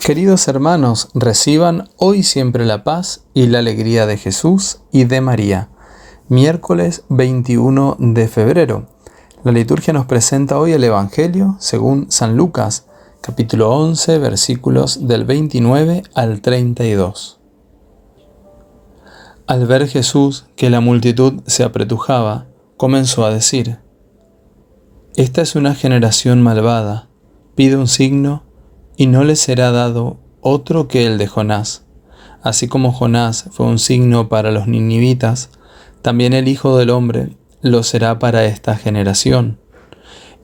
Queridos hermanos, reciban hoy siempre la paz y la alegría de Jesús y de María. Miércoles 21 de febrero. La liturgia nos presenta hoy el Evangelio según San Lucas, capítulo 11, versículos del 29 al 32. Al ver Jesús que la multitud se apretujaba, comenzó a decir, Esta es una generación malvada, pide un signo y no le será dado otro que el de Jonás. Así como Jonás fue un signo para los ninivitas, también el Hijo del Hombre lo será para esta generación.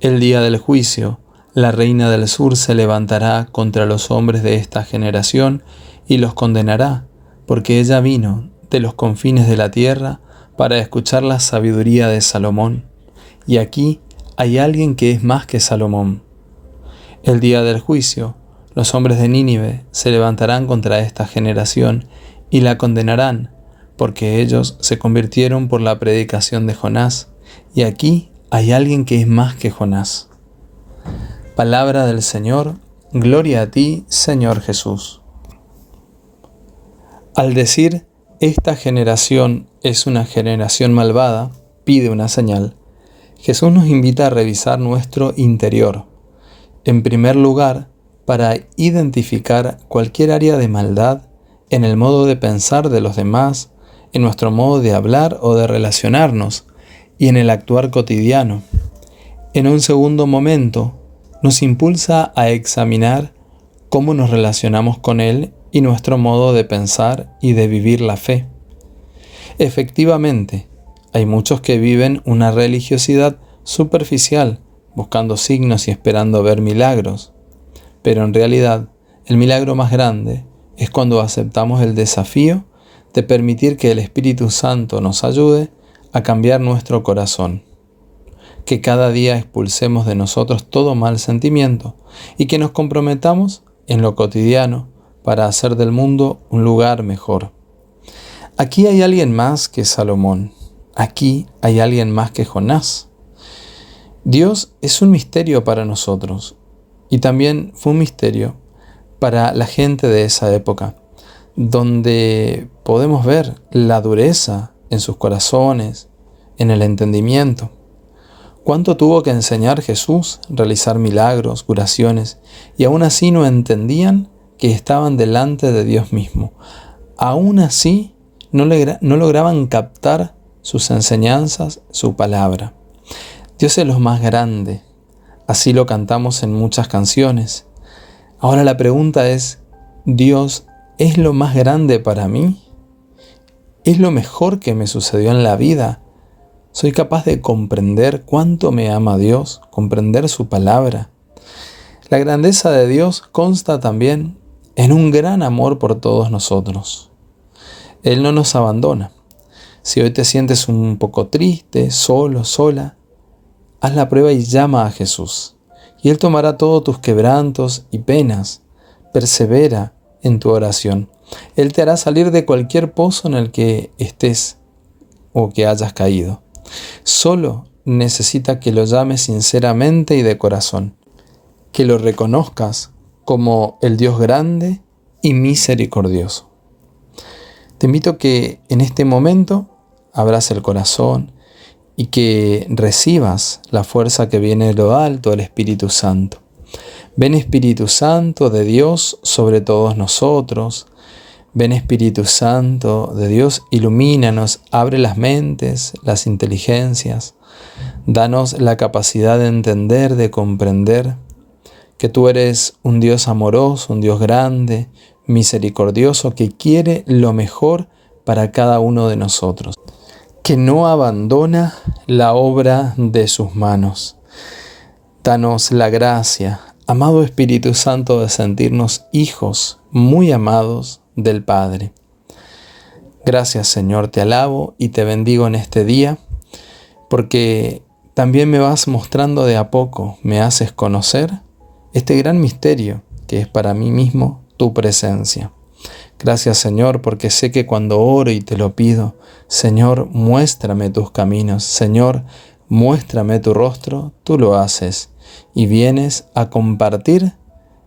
El día del juicio, la reina del sur se levantará contra los hombres de esta generación y los condenará, porque ella vino de los confines de la tierra para escuchar la sabiduría de Salomón. Y aquí hay alguien que es más que Salomón. El día del juicio, los hombres de Nínive se levantarán contra esta generación y la condenarán, porque ellos se convirtieron por la predicación de Jonás, y aquí hay alguien que es más que Jonás. Palabra del Señor, gloria a ti, Señor Jesús. Al decir, esta generación es una generación malvada, pide una señal, Jesús nos invita a revisar nuestro interior. En primer lugar, para identificar cualquier área de maldad en el modo de pensar de los demás, en nuestro modo de hablar o de relacionarnos y en el actuar cotidiano. En un segundo momento, nos impulsa a examinar cómo nos relacionamos con Él y nuestro modo de pensar y de vivir la fe. Efectivamente, hay muchos que viven una religiosidad superficial, buscando signos y esperando ver milagros. Pero en realidad, el milagro más grande es cuando aceptamos el desafío de permitir que el Espíritu Santo nos ayude a cambiar nuestro corazón. Que cada día expulsemos de nosotros todo mal sentimiento y que nos comprometamos en lo cotidiano para hacer del mundo un lugar mejor. Aquí hay alguien más que Salomón. Aquí hay alguien más que Jonás. Dios es un misterio para nosotros y también fue un misterio para la gente de esa época, donde podemos ver la dureza en sus corazones, en el entendimiento. ¿Cuánto tuvo que enseñar Jesús, realizar milagros, curaciones, y aún así no entendían que estaban delante de Dios mismo? Aún así no, lograban captar sus enseñanzas, su palabra. Dios es lo más grande, Así lo cantamos en muchas canciones. Ahora la pregunta es, ¿Dios es lo más grande para mí? ¿Es lo mejor que me sucedió en la vida? ¿Soy capaz de comprender cuánto me ama Dios, comprender su palabra? La grandeza de Dios consta también en un gran amor por todos nosotros. Él no nos abandona. Si hoy te sientes un poco triste, solo, sola, haz la prueba y llama a Jesús, y Él tomará todos tus quebrantos y penas. Persevera en tu oración. Él te hará salir de cualquier pozo en el que estés o que hayas caído. Solo necesita que lo llames sinceramente y de corazón, que lo reconozcas como el Dios grande y misericordioso. Te invito que en este momento abras el corazón, y que recibas la fuerza que viene de lo alto, el Espíritu Santo. Ven Espíritu Santo de Dios sobre todos nosotros. Ven Espíritu Santo de Dios, ilumínanos, abre las mentes, las inteligencias. Danos la capacidad de entender, de comprender que tú eres un Dios amoroso, un Dios grande, misericordioso, que quiere lo mejor para cada uno de nosotros que no abandona la obra de sus manos. Danos la gracia, amado Espíritu Santo, de sentirnos hijos muy amados del Padre. Gracias Señor, te alabo y te bendigo en este día, porque también me vas mostrando de a poco, me haces conocer este gran misterio que es para mí mismo tu presencia. Gracias Señor, porque sé que cuando oro y te lo pido, Señor, muéstrame tus caminos, Señor, muéstrame tu rostro, tú lo haces y vienes a compartir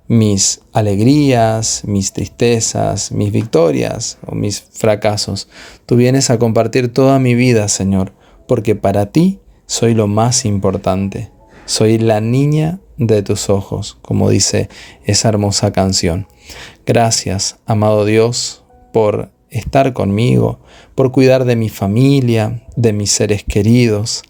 mis alegrías, mis tristezas, mis victorias o mis fracasos. Tú vienes a compartir toda mi vida, Señor, porque para ti soy lo más importante. Soy la niña de tus ojos, como dice esa hermosa canción. Gracias, amado Dios, por estar conmigo, por cuidar de mi familia, de mis seres queridos.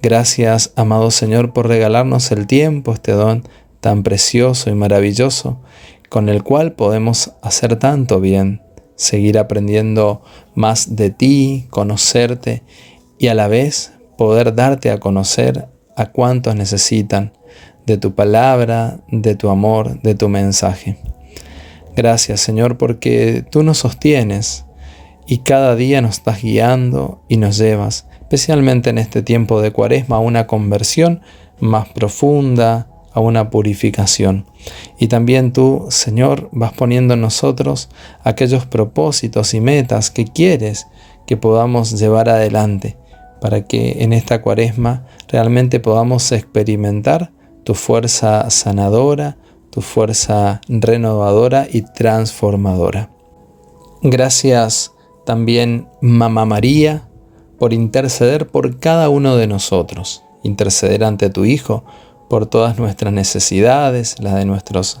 Gracias, amado Señor, por regalarnos el tiempo, este don tan precioso y maravilloso, con el cual podemos hacer tanto bien, seguir aprendiendo más de ti, conocerte y a la vez poder darte a conocer a cuantos necesitan de tu palabra, de tu amor, de tu mensaje. Gracias Señor porque tú nos sostienes y cada día nos estás guiando y nos llevas, especialmente en este tiempo de cuaresma, a una conversión más profunda, a una purificación. Y también tú, Señor, vas poniendo en nosotros aquellos propósitos y metas que quieres que podamos llevar adelante, para que en esta cuaresma realmente podamos experimentar tu fuerza sanadora, tu fuerza renovadora y transformadora. Gracias también, Mamá María, por interceder por cada uno de nosotros, interceder ante tu Hijo por todas nuestras necesidades, las de nuestros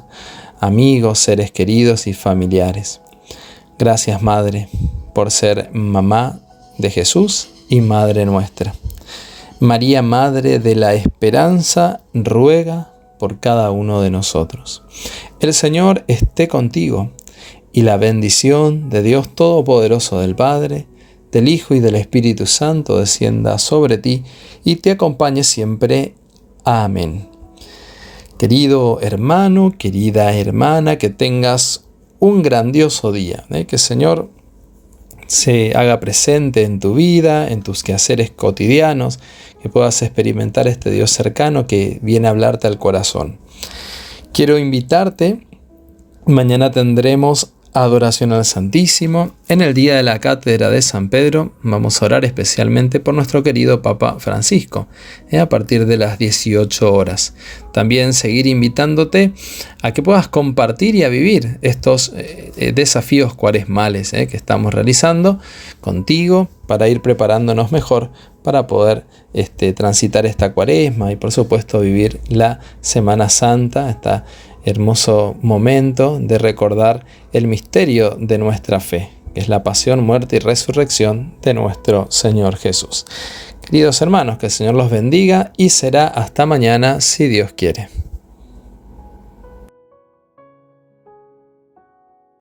amigos, seres queridos y familiares. Gracias, Madre, por ser mamá de Jesús y Madre nuestra. María, Madre de la Esperanza, ruega por cada uno de nosotros. El Señor esté contigo y la bendición de Dios Todopoderoso del Padre, del Hijo y del Espíritu Santo descienda sobre ti y te acompañe siempre Amén. Querido hermano, querida hermana, que tengas un grandioso día. ¿eh? Que el Señor se haga presente en tu vida, en tus quehaceres cotidianos, que puedas experimentar este Dios cercano que viene a hablarte al corazón. Quiero invitarte, mañana tendremos adoración al Santísimo. En el día de la cátedra de San Pedro vamos a orar especialmente por nuestro querido Papa Francisco, eh, a partir de las 18 horas. También seguir invitándote a que puedas compartir y a vivir estos eh, eh, desafíos cuaresmales que estamos realizando contigo para ir preparándonos mejor para poder este, transitar esta cuaresma y por supuesto vivir la Semana Santa, esta hermoso momento de recordar el misterio de nuestra fe, que es la pasión, muerte y resurrección de nuestro Señor Jesús. Queridos hermanos, que el Señor los bendiga y será hasta mañana si Dios quiere.